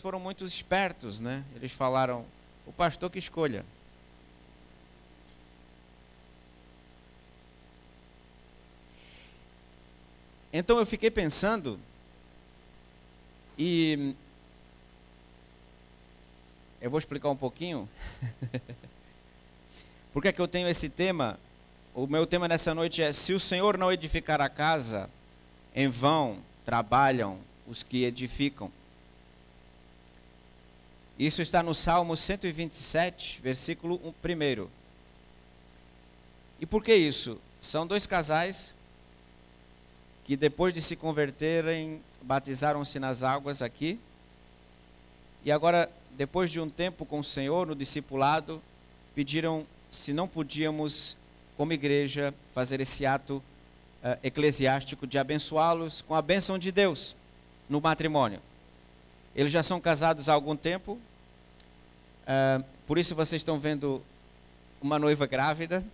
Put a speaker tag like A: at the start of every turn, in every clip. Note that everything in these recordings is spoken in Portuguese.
A: foram muito espertos, né? Eles falaram: o pastor que escolha. Então eu fiquei pensando e eu vou explicar um pouquinho. Por que, é que eu tenho esse tema? O meu tema nessa noite é: se o Senhor não edificar a casa, em vão trabalham os que edificam. Isso está no Salmo 127, versículo 1. E por que isso? São dois casais que depois de se converterem, batizaram-se nas águas aqui. E agora, depois de um tempo com o Senhor no discipulado, pediram se não podíamos, como igreja, fazer esse ato uh, eclesiástico de abençoá-los com a bênção de Deus no matrimônio. Eles já são casados há algum tempo, uh, por isso vocês estão vendo uma noiva grávida,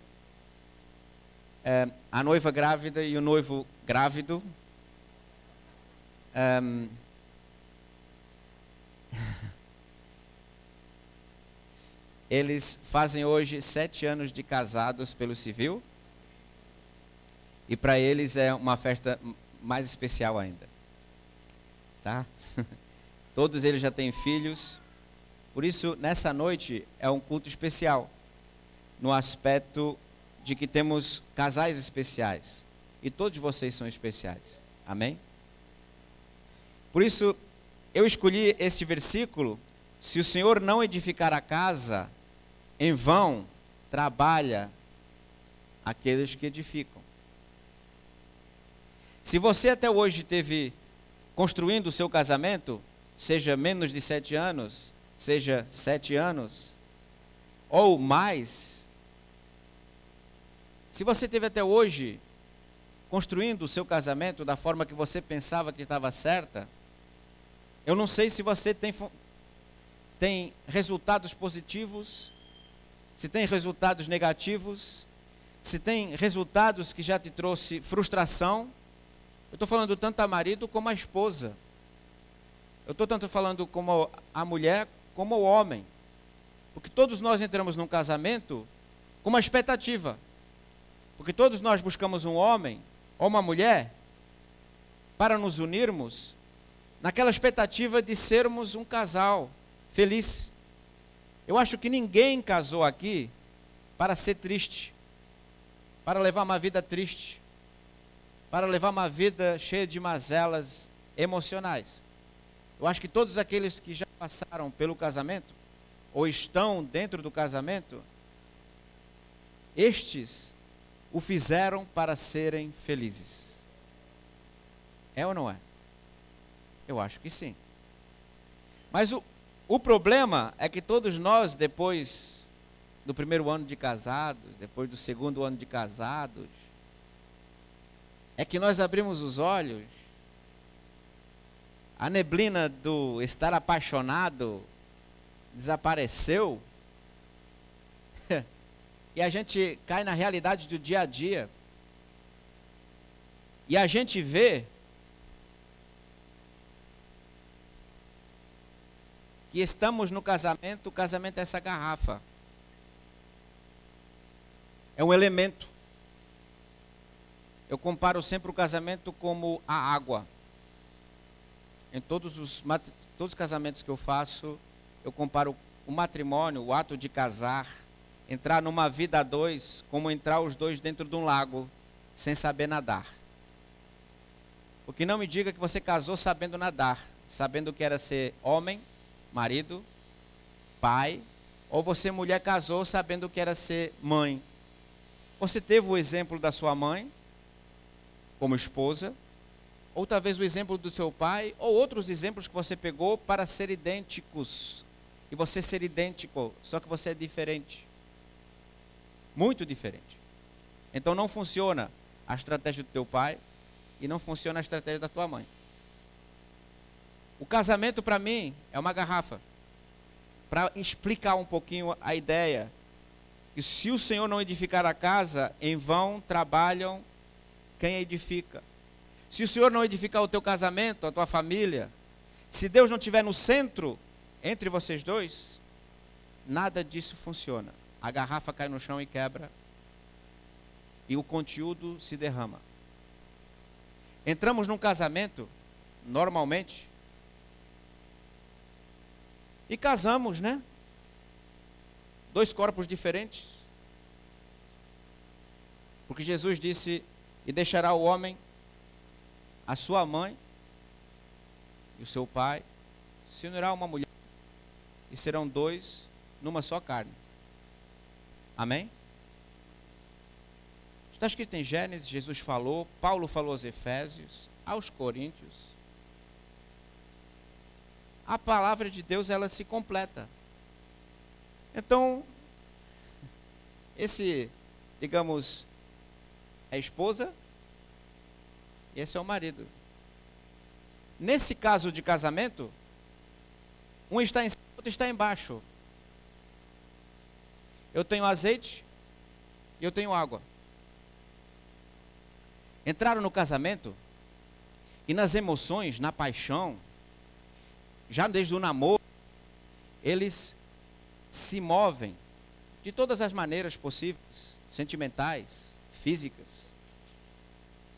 A: uh, a noiva grávida e o noivo grávido. Um, eles fazem hoje sete anos de casados pelo civil. E para eles é uma festa mais especial ainda. Tá? Todos eles já têm filhos. Por isso, nessa noite é um culto especial. No aspecto de que temos casais especiais. E todos vocês são especiais. Amém? Por isso, eu escolhi este versículo. Se o Senhor não edificar a casa, em vão trabalha aqueles que edificam. Se você até hoje teve construindo o seu casamento, seja menos de sete anos, seja sete anos, ou mais, se você teve até hoje construindo o seu casamento da forma que você pensava que estava certa, eu não sei se você tem, tem resultados positivos, se tem resultados negativos, se tem resultados que já te trouxe frustração. Eu estou falando tanto a marido como a esposa. Eu estou tanto falando como a mulher como o homem. Porque todos nós entramos num casamento com uma expectativa. Porque todos nós buscamos um homem ou uma mulher para nos unirmos naquela expectativa de sermos um casal feliz. Eu acho que ninguém casou aqui para ser triste, para levar uma vida triste, para levar uma vida cheia de mazelas emocionais. Eu acho que todos aqueles que já passaram pelo casamento, ou estão dentro do casamento, estes o fizeram para serem felizes. É ou não é? Eu acho que sim. Mas o, o problema é que todos nós, depois do primeiro ano de casados, depois do segundo ano de casados, é que nós abrimos os olhos, a neblina do estar apaixonado desapareceu e a gente cai na realidade do dia a dia. E a gente vê que estamos no casamento, o casamento é essa garrafa. É um elemento. Eu comparo sempre o casamento como a água. Em todos os, todos os casamentos que eu faço, eu comparo o matrimônio, o ato de casar, entrar numa vida a dois, como entrar os dois dentro de um lago, sem saber nadar. Porque não me diga que você casou sabendo nadar, sabendo que era ser homem, marido, pai, ou você, mulher, casou sabendo que era ser mãe. Você teve o exemplo da sua mãe, como esposa, ou talvez o exemplo do seu pai, ou outros exemplos que você pegou para ser idênticos. E você ser idêntico, só que você é diferente. Muito diferente. Então não funciona a estratégia do teu pai e não funciona a estratégia da tua mãe. O casamento para mim é uma garrafa. Para explicar um pouquinho a ideia que se o Senhor não edificar a casa, em vão trabalham quem edifica. Se o Senhor não edificar o teu casamento, a tua família, Se Deus não estiver no centro entre vocês dois, nada disso funciona. A garrafa cai no chão e quebra, e o conteúdo se derrama. Entramos num casamento, normalmente, e casamos, né? Dois corpos diferentes. Porque Jesus disse: E deixará o homem a sua mãe e o seu pai, se unirá uma mulher, e serão dois numa só carne. Amém? Está escrito em Gênesis, Jesus falou, Paulo falou aos Efésios, aos Coríntios. A palavra de Deus ela se completa. Então, esse, digamos, é esposa, esse é o marido. Nesse caso de casamento, um está em cima, outro está embaixo. Eu tenho azeite e eu tenho água. Entraram no casamento e nas emoções, na paixão, já desde o namoro, eles se movem de todas as maneiras possíveis, sentimentais, físicas.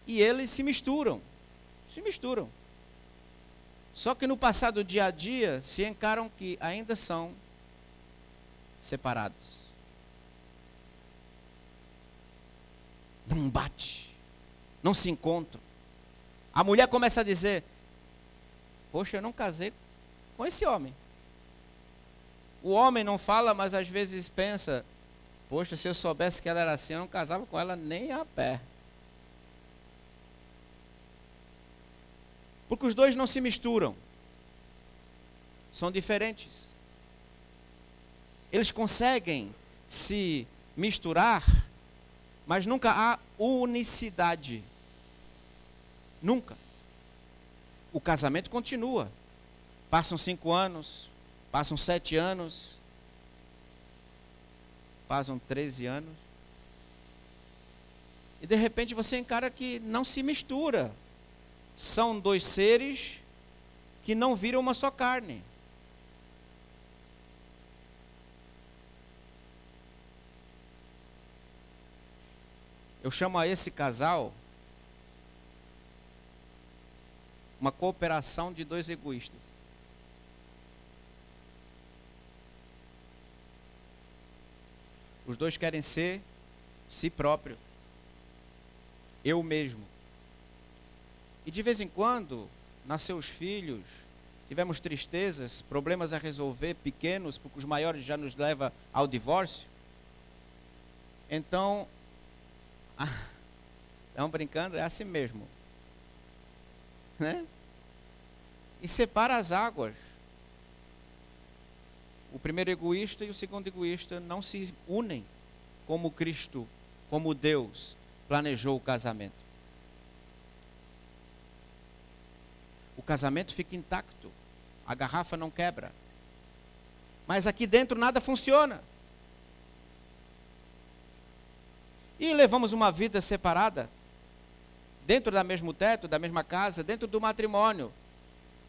A: E eles se misturam, se misturam. Só que no passado dia a dia se encaram que ainda são separados. Não bate, não se encontram. A mulher começa a dizer: Poxa, eu não casei com esse homem. O homem não fala, mas às vezes pensa: Poxa, se eu soubesse que ela era assim, eu não casava com ela nem a pé. Porque os dois não se misturam. São diferentes. Eles conseguem se misturar, mas nunca há unicidade. Nunca. O casamento continua. Passam cinco anos, passam sete anos, passam treze anos. E de repente você encara que não se mistura são dois seres que não viram uma só carne. Eu chamo a esse casal uma cooperação de dois egoístas. Os dois querem ser si próprio, eu mesmo. E de vez em quando, nasceu os filhos, tivemos tristezas, problemas a resolver, pequenos, porque os maiores já nos leva ao divórcio. Então, estão brincando, é assim mesmo. Né? E separa as águas. O primeiro egoísta e o segundo egoísta não se unem como Cristo, como Deus planejou o casamento. O casamento fica intacto, a garrafa não quebra. Mas aqui dentro nada funciona. E levamos uma vida separada, dentro do mesmo teto, da mesma casa, dentro do matrimônio.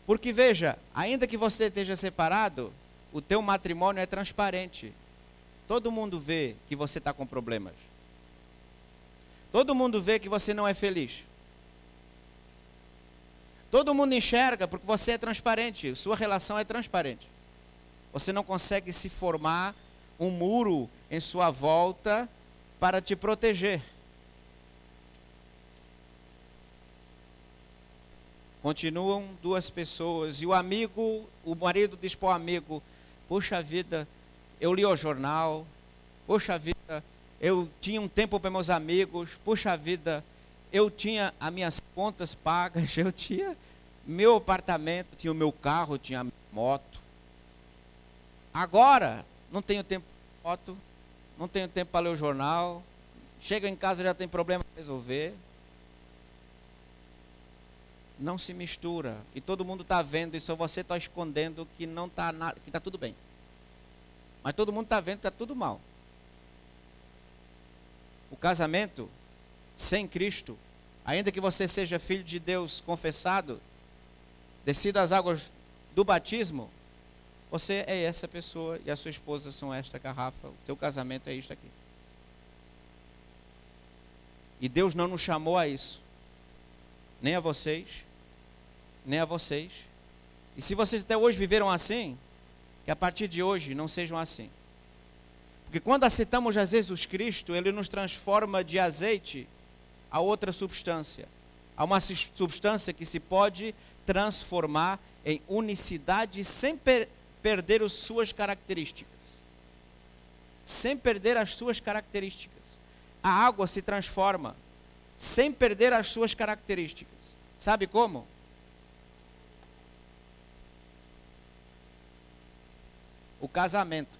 A: Porque veja, ainda que você esteja separado, o teu matrimônio é transparente. Todo mundo vê que você está com problemas. Todo mundo vê que você não é feliz. Todo mundo enxerga porque você é transparente, sua relação é transparente. Você não consegue se formar um muro em sua volta para te proteger. Continuam duas pessoas e o amigo, o marido diz para o amigo: Puxa vida, eu li o jornal, puxa vida, eu tinha um tempo para meus amigos, puxa vida, eu tinha as minhas contas pagas, eu tinha meu apartamento, tinha o meu carro, tinha a moto. Agora, não tenho tempo para moto, não tenho tempo para ler o jornal. Chega em casa já tem problema para resolver. Não se mistura. E todo mundo está vendo e só você está escondendo que não está que está tudo bem. Mas todo mundo está vendo que está tudo mal. O casamento sem Cristo, ainda que você seja filho de Deus confessado, descido as águas do batismo, você é essa pessoa e a sua esposa são esta garrafa, o teu casamento é isto aqui. E Deus não nos chamou a isso. Nem a vocês, nem a vocês. E se vocês até hoje viveram assim, que a partir de hoje não sejam assim. Porque quando aceitamos Jesus Cristo, Ele nos transforma de azeite a outra substância. A uma substância que se pode transformar em unicidade sem per perder as suas características. Sem perder as suas características. A água se transforma sem perder as suas características. Sabe como? O casamento.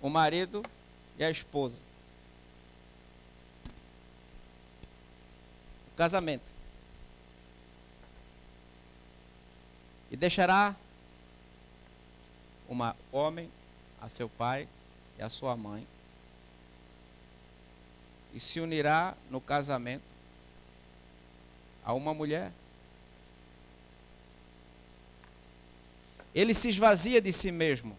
A: O marido e a esposa. Casamento. E deixará uma homem a seu pai e a sua mãe e se unirá no casamento a uma mulher. Ele se esvazia de si mesmo.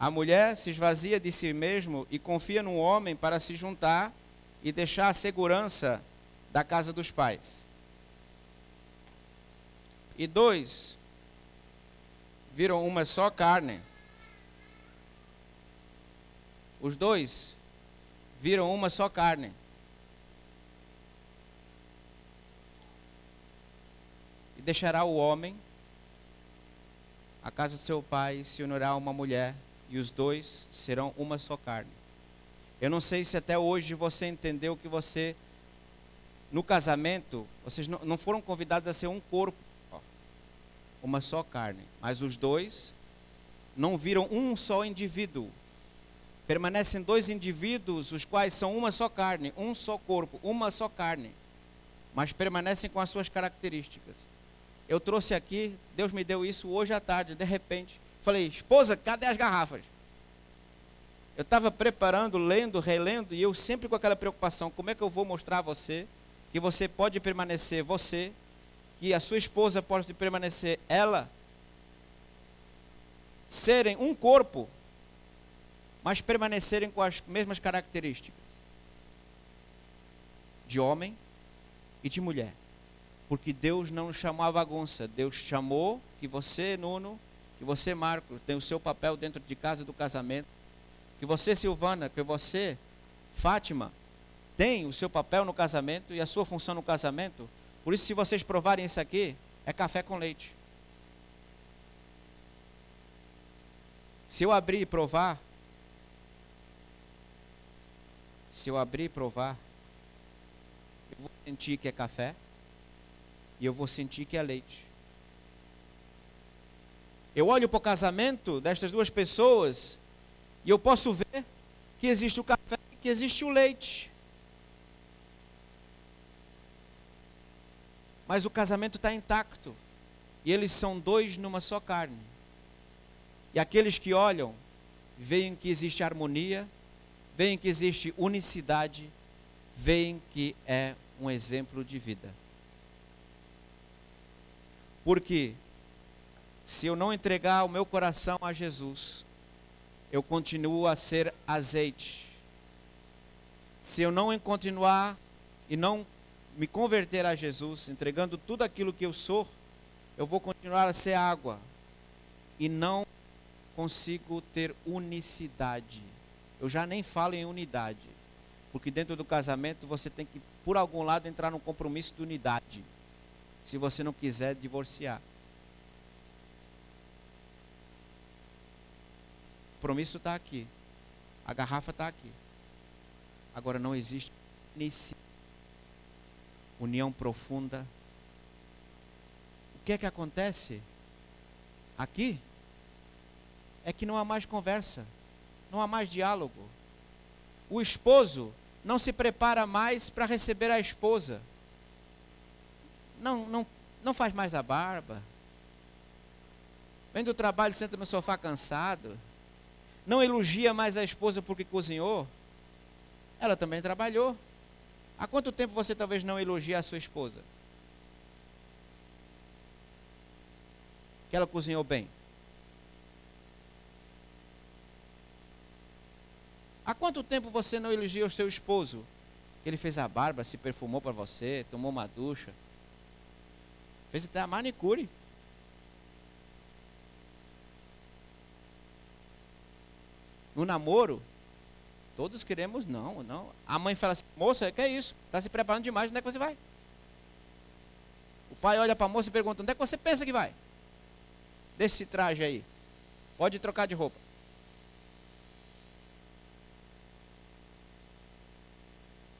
A: A mulher se esvazia de si mesmo e confia no homem para se juntar e deixar a segurança da casa dos pais. E dois, viram uma só carne. Os dois viram uma só carne. E deixará o homem a casa de seu pai se unirá a uma mulher e os dois serão uma só carne. Eu não sei se até hoje você entendeu que você no casamento vocês não foram convidados a ser um corpo uma só carne. Mas os dois não viram um só indivíduo. Permanecem dois indivíduos, os quais são uma só carne, um só corpo, uma só carne. Mas permanecem com as suas características. Eu trouxe aqui, Deus me deu isso hoje à tarde, de repente. Falei, esposa, cadê as garrafas? Eu estava preparando, lendo, relendo, e eu sempre com aquela preocupação: como é que eu vou mostrar a você que você pode permanecer você que a sua esposa pode permanecer ela, serem um corpo, mas permanecerem com as mesmas características de homem e de mulher. Porque Deus não chamou a bagunça, Deus chamou que você, Nuno, que você, Marco, tem o seu papel dentro de casa do casamento, que você, Silvana, que você, Fátima, tem o seu papel no casamento e a sua função no casamento por isso, se vocês provarem isso aqui, é café com leite. Se eu abrir e provar, se eu abrir e provar, eu vou sentir que é café e eu vou sentir que é leite. Eu olho para o casamento destas duas pessoas e eu posso ver que existe o café que existe o leite. mas o casamento está intacto. E eles são dois numa só carne. E aqueles que olham, veem que existe harmonia, veem que existe unicidade, veem que é um exemplo de vida. Porque se eu não entregar o meu coração a Jesus, eu continuo a ser azeite. Se eu não continuar e não me converter a Jesus, entregando tudo aquilo que eu sou, eu vou continuar a ser água e não consigo ter unicidade. Eu já nem falo em unidade, porque dentro do casamento você tem que, por algum lado, entrar num compromisso de unidade, se você não quiser divorciar. Compromisso está aqui, a garrafa está aqui. Agora não existe unicidade união profunda. O que é que acontece aqui? É que não há mais conversa, não há mais diálogo. O esposo não se prepara mais para receber a esposa. Não, não, não faz mais a barba. Vem do trabalho, senta no sofá cansado. Não elogia mais a esposa porque cozinhou. Ela também trabalhou. Há quanto tempo você talvez não elogia a sua esposa? Que ela cozinhou bem. Há quanto tempo você não elogia o seu esposo? Que ele fez a barba, se perfumou para você, tomou uma ducha, fez até a manicure. No namoro, todos queremos, não, não. A mãe fala assim, moça, que é isso? Está se preparando demais, onde é que você vai? O pai olha para a moça e pergunta, onde é que você pensa que vai? Desse traje aí. Pode trocar de roupa.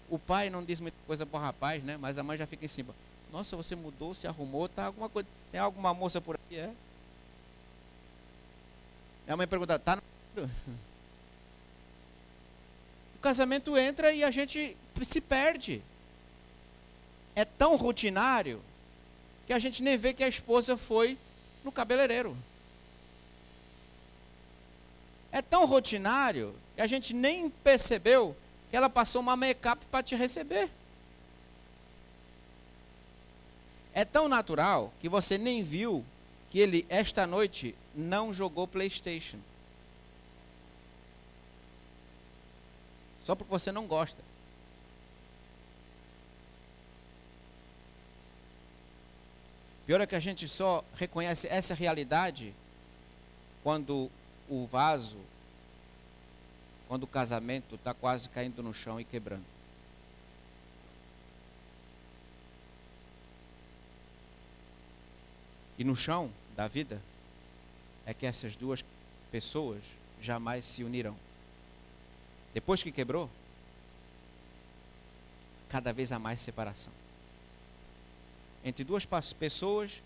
A: O pai não diz muita coisa para o rapaz, né? Mas a mãe já fica em cima. Nossa, você mudou, se arrumou, tá alguma coisa. Tem alguma moça por aqui, é? E a mãe pergunta, tá o casamento entra e a gente se perde. É tão rotinário que a gente nem vê que a esposa foi no cabeleireiro. É tão rotinário que a gente nem percebeu que ela passou uma make-up para te receber. É tão natural que você nem viu que ele, esta noite, não jogou PlayStation. Só porque você não gosta. Pior é que a gente só reconhece essa realidade quando o vaso, quando o casamento está quase caindo no chão e quebrando. E no chão da vida é que essas duas pessoas jamais se unirão. Depois que quebrou, cada vez há mais separação. Entre duas pessoas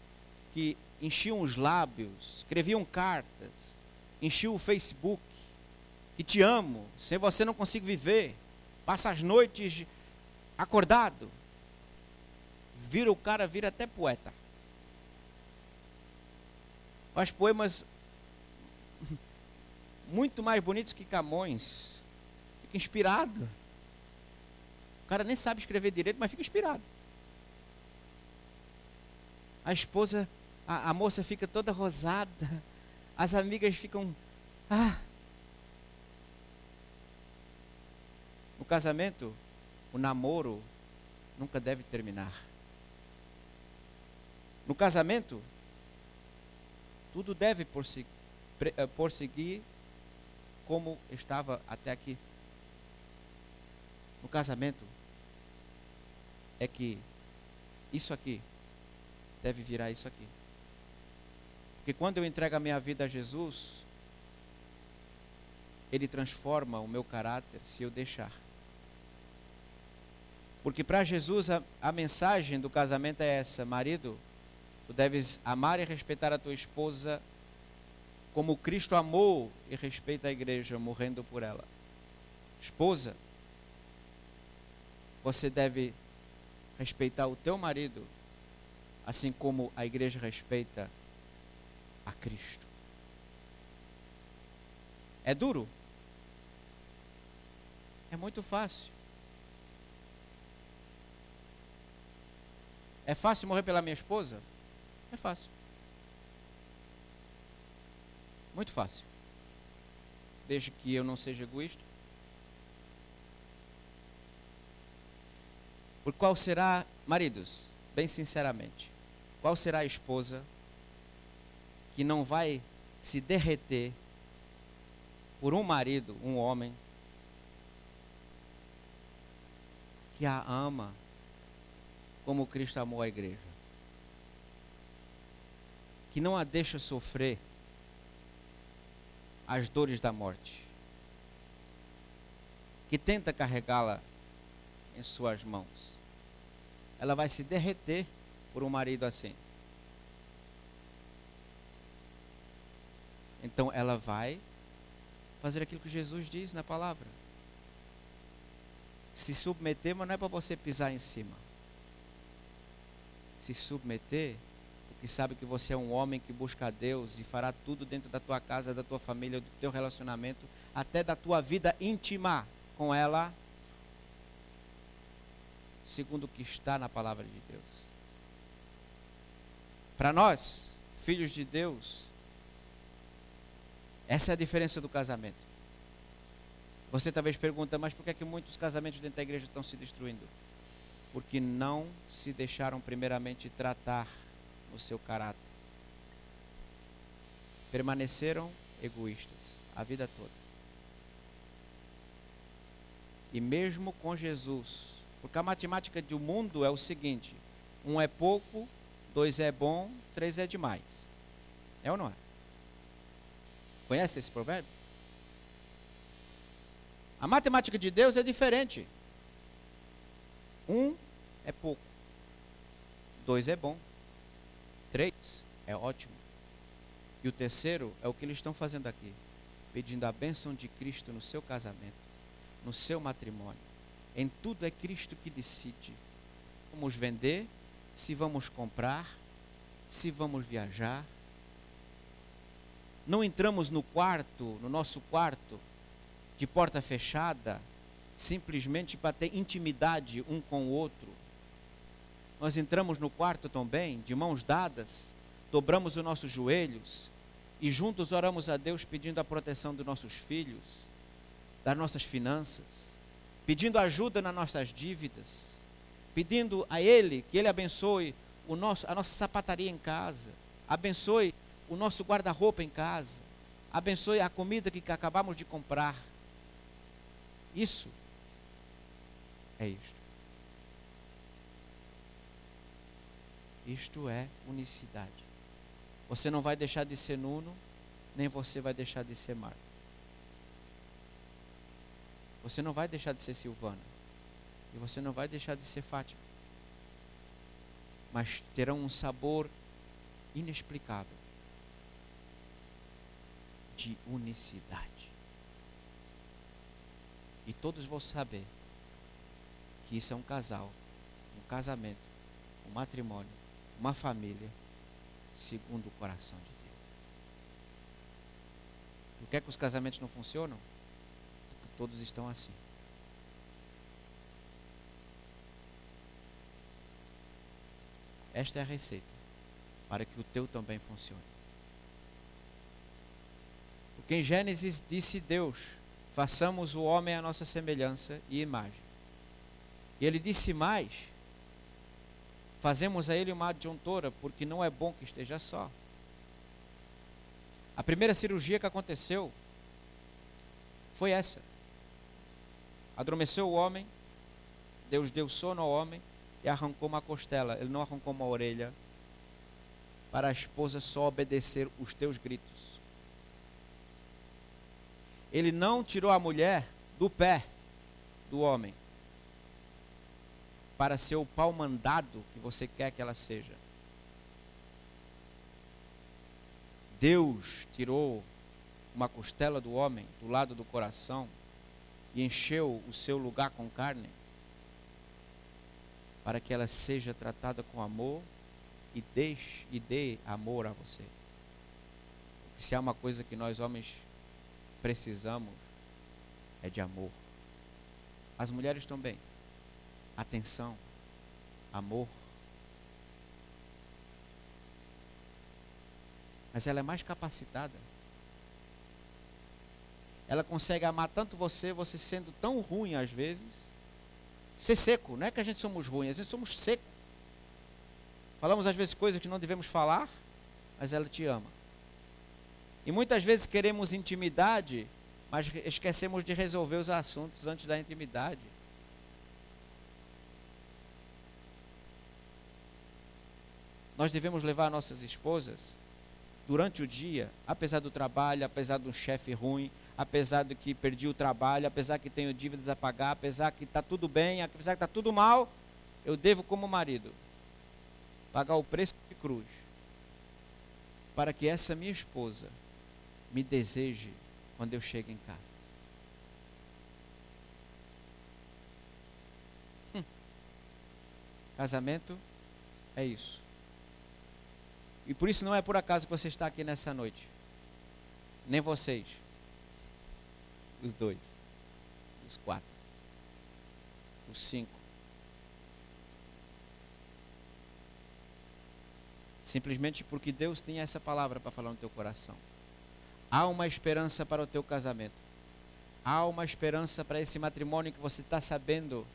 A: que enchiam os lábios, escreviam cartas, enchiam o Facebook, que te amo, sem você não consigo viver, passa as noites acordado. Vira o cara, vira até poeta. Faz poemas muito mais bonitos que Camões fica inspirado. O cara nem sabe escrever direito, mas fica inspirado. A esposa, a, a moça fica toda rosada. As amigas ficam. Ah. O casamento, o namoro, nunca deve terminar. No casamento, tudo deve prosseguir eh, como estava até aqui no casamento é que isso aqui deve virar isso aqui. Porque quando eu entrego a minha vida a Jesus, Ele transforma o meu caráter se eu deixar. Porque para Jesus a, a, mensagem do casamento é essa: marido, tu deves amar e respeitar a tua esposa como Cristo amou e respeita a igreja, morrendo por ela. Esposa, você deve respeitar o teu marido, assim como a igreja respeita a Cristo. É duro? É muito fácil. É fácil morrer pela minha esposa? É fácil. Muito fácil. Desde que eu não seja egoísta. Por qual será, maridos, bem sinceramente, qual será a esposa que não vai se derreter por um marido, um homem, que a ama como Cristo amou a igreja? Que não a deixa sofrer as dores da morte, que tenta carregá-la em suas mãos ela vai se derreter por um marido assim. Então ela vai fazer aquilo que Jesus diz na palavra. Se submeter, mas não é para você pisar em cima. Se submeter, porque sabe que você é um homem que busca a Deus e fará tudo dentro da tua casa, da tua família, do teu relacionamento, até da tua vida íntima com ela segundo o que está na palavra de Deus. Para nós, filhos de Deus, essa é a diferença do casamento. Você talvez pergunta, mas por que, é que muitos casamentos dentro da igreja estão se destruindo? Porque não se deixaram primeiramente tratar no seu caráter. Permaneceram egoístas a vida toda. E mesmo com Jesus, porque a matemática do mundo é o seguinte: um é pouco, dois é bom, três é demais. É ou não é? Conhece esse provérbio? A matemática de Deus é diferente. Um é pouco, dois é bom, três é ótimo. E o terceiro é o que eles estão fazendo aqui, pedindo a bênção de Cristo no seu casamento, no seu matrimônio. Em tudo é Cristo que decide. Vamos vender, se vamos comprar, se vamos viajar. Não entramos no quarto, no nosso quarto, de porta fechada, simplesmente para ter intimidade um com o outro. Nós entramos no quarto também, de mãos dadas, dobramos os nossos joelhos e juntos oramos a Deus pedindo a proteção dos nossos filhos, das nossas finanças, pedindo ajuda nas nossas dívidas, pedindo a Ele que Ele abençoe o nosso, a nossa sapataria em casa, abençoe o nosso guarda-roupa em casa, abençoe a comida que acabamos de comprar isso é isto. Isto é unicidade. Você não vai deixar de ser Nuno, nem você vai deixar de ser Marco. Você não vai deixar de ser Silvana. E você não vai deixar de ser Fátima. Mas terão um sabor inexplicável de unicidade. E todos vão saber que isso é um casal, um casamento, um matrimônio, uma família, segundo o coração de Deus. Por que, é que os casamentos não funcionam? Todos estão assim. Esta é a receita para que o teu também funcione. Porque em Gênesis disse Deus: façamos o homem à nossa semelhança e imagem. E ele disse mais: fazemos a ele uma adjuntora, porque não é bom que esteja só. A primeira cirurgia que aconteceu foi essa. Adormeceu o homem, Deus deu sono ao homem e arrancou uma costela. Ele não arrancou uma orelha para a esposa só obedecer os teus gritos ele não tirou a mulher do pé do homem para ser o pau mandado que você quer que ela seja. Deus tirou uma costela do homem do lado do coração e encheu o seu lugar com carne para que ela seja tratada com amor e deixe e dê amor a você. se há uma coisa que nós homens precisamos é de amor. As mulheres também. Atenção, amor. Mas ela é mais capacitada. Ela consegue amar tanto você, você sendo tão ruim às vezes. Ser seco, não é que a gente somos ruins, a gente somos secos. Falamos às vezes coisas que não devemos falar, mas ela te ama. E muitas vezes queremos intimidade, mas esquecemos de resolver os assuntos antes da intimidade. Nós devemos levar nossas esposas durante o dia, apesar do trabalho, apesar de um chefe ruim, apesar de que perdi o trabalho, apesar que tenho dívidas a pagar, apesar que está tudo bem, apesar que está tudo mal, eu devo como marido pagar o preço de cruz para que essa minha esposa me deseje quando eu chego em casa. Hum. Casamento é isso. E por isso não é por acaso que você está aqui nessa noite. Nem vocês. Os dois. Os quatro. Os cinco. Simplesmente porque Deus tem essa palavra para falar no teu coração. Há uma esperança para o teu casamento. Há uma esperança para esse matrimônio que você está sabendo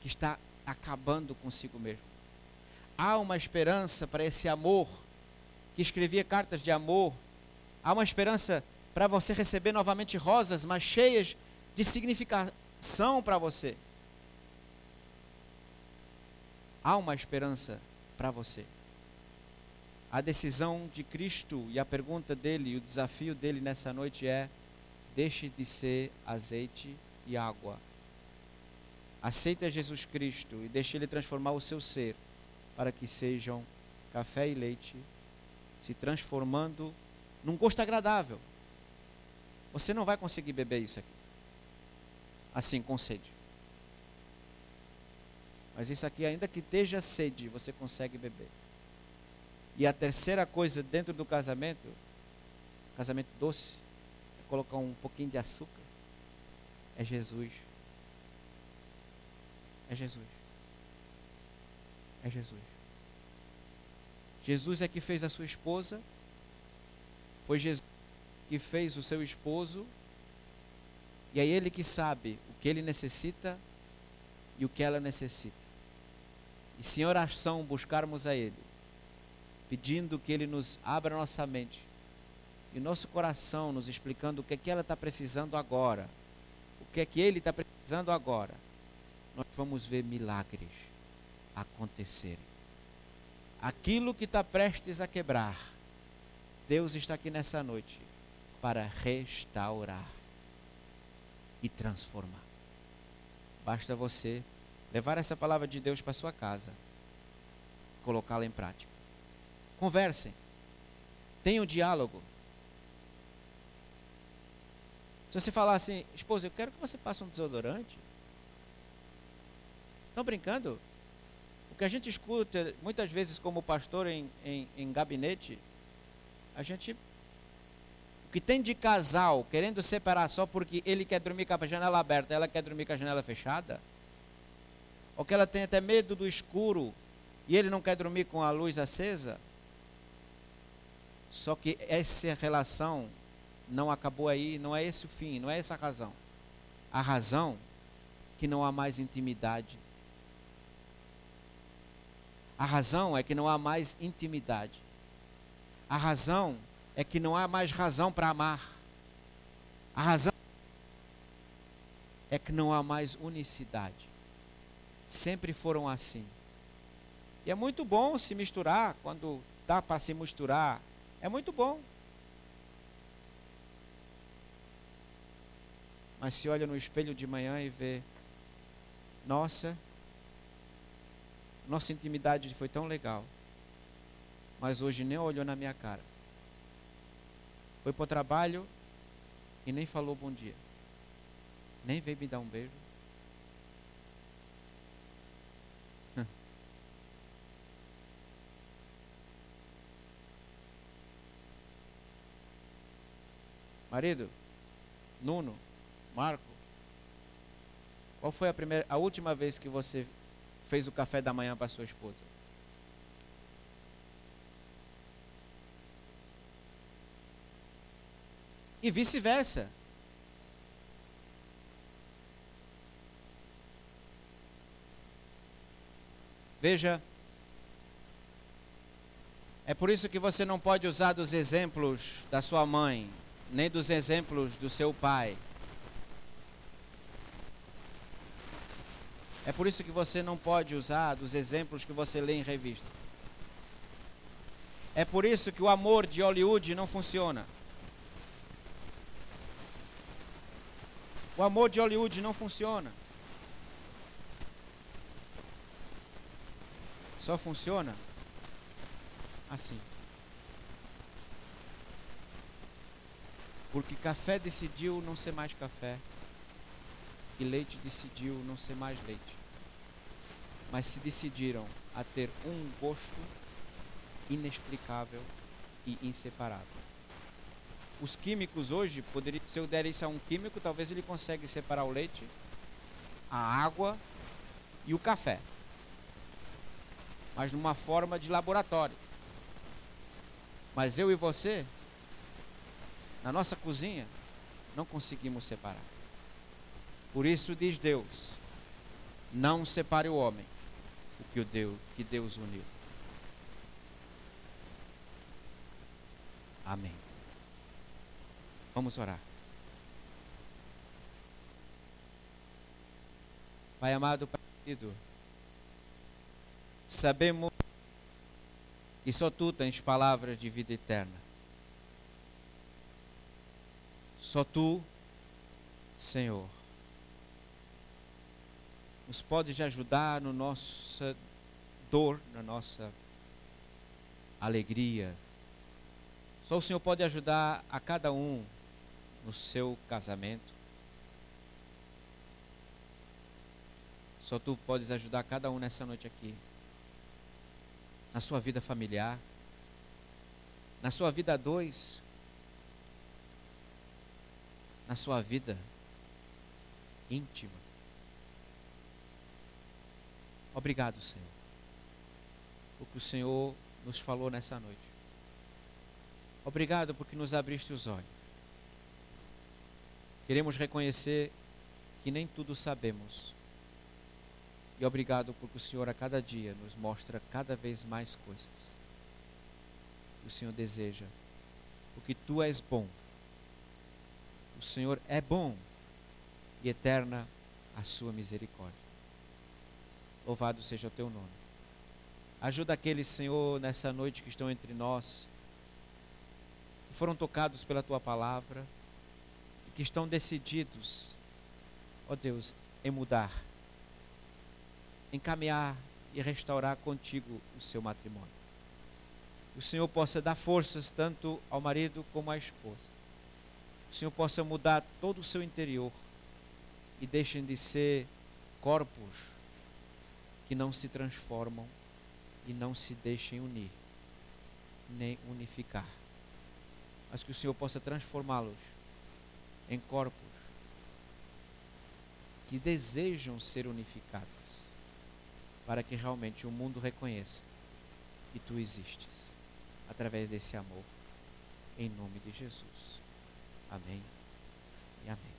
A: que está acabando consigo mesmo. Há uma esperança para esse amor que escrevia cartas de amor. Há uma esperança para você receber novamente rosas, mas cheias de significação para você. Há uma esperança para você. A decisão de Cristo e a pergunta dele, o desafio dele nessa noite é: deixe de ser azeite e água. Aceita Jesus Cristo e deixe ele transformar o seu ser para que sejam café e leite, se transformando num gosto agradável. Você não vai conseguir beber isso aqui. Assim, com sede. Mas isso aqui, ainda que esteja sede, você consegue beber. E a terceira coisa dentro do casamento, casamento doce, é colocar um pouquinho de açúcar, é Jesus. É Jesus. É Jesus. Jesus é que fez a sua esposa. Foi Jesus que fez o seu esposo. E é ele que sabe o que ele necessita e o que ela necessita. E se em oração buscarmos a Ele, pedindo que Ele nos abra nossa mente e nosso coração, nos explicando o que é que ela está precisando agora, o que é que Ele está precisando agora, nós vamos ver milagres acontecerem. Aquilo que está prestes a quebrar, Deus está aqui nessa noite para restaurar e transformar. Basta você levar essa palavra de Deus para sua casa, colocá-la em prática. Conversem, tenham diálogo. Se você falar assim, esposa, eu quero que você passe um desodorante. Estão brincando? O que a gente escuta muitas vezes como pastor em, em, em gabinete, a gente que tem de casal querendo separar só porque ele quer dormir com a janela aberta, ela quer dormir com a janela fechada, ou que ela tem até medo do escuro e ele não quer dormir com a luz acesa, só que essa relação não acabou aí, não é esse o fim, não é essa a razão. A razão que não há mais intimidade. A razão é que não há mais intimidade. A razão é que não há mais razão para amar. A razão é que não há mais unicidade. Sempre foram assim. E é muito bom se misturar quando dá para se misturar. É muito bom. Mas se olha no espelho de manhã e vê, nossa, nossa intimidade foi tão legal. Mas hoje nem olhou na minha cara. Foi para o trabalho e nem falou bom dia. Nem veio me dar um beijo. Marido, Nuno, Marco, qual foi a primeira, a última vez que você fez o café da manhã para sua esposa? E vice-versa. Veja, é por isso que você não pode usar dos exemplos da sua mãe, nem dos exemplos do seu pai. É por isso que você não pode usar dos exemplos que você lê em revistas. É por isso que o amor de Hollywood não funciona. O amor de Hollywood não funciona. Só funciona assim. Porque café decidiu não ser mais café. E leite decidiu não ser mais leite. Mas se decidiram a ter um gosto inexplicável e inseparável os químicos hoje, poderia, se eu der isso a um químico, talvez ele consiga separar o leite, a água e o café. mas numa forma de laboratório. Mas eu e você, na nossa cozinha, não conseguimos separar. Por isso diz Deus: não separe o homem, o que, o Deus, que Deus uniu. Amém. Vamos orar. Pai amado, Pai querido, sabemos que só Tu tens palavras de vida eterna. Só Tu, Senhor, nos podes ajudar no nossa dor, na nossa alegria. Só o Senhor pode ajudar a cada um no seu casamento. Só tu podes ajudar cada um nessa noite aqui. Na sua vida familiar. Na sua vida a dois. Na sua vida íntima. Obrigado, Senhor. Porque o Senhor nos falou nessa noite. Obrigado porque nos abriste os olhos. Queremos reconhecer que nem tudo sabemos. E obrigado porque o Senhor a cada dia nos mostra cada vez mais coisas. O Senhor deseja, porque tu és bom. O Senhor é bom e eterna a sua misericórdia. Louvado seja o teu nome. Ajuda aqueles, Senhor, nessa noite que estão entre nós, que foram tocados pela tua palavra, que estão decididos, ó Deus, em mudar, em caminhar e restaurar contigo o seu matrimônio. O Senhor possa dar forças tanto ao marido como à esposa. O Senhor possa mudar todo o seu interior e deixem de ser corpos que não se transformam e não se deixem unir, nem unificar. Mas que o Senhor possa transformá-los em corpos que desejam ser unificados, para que realmente o mundo reconheça que tu existes, através desse amor, em nome de Jesus. Amém e amém.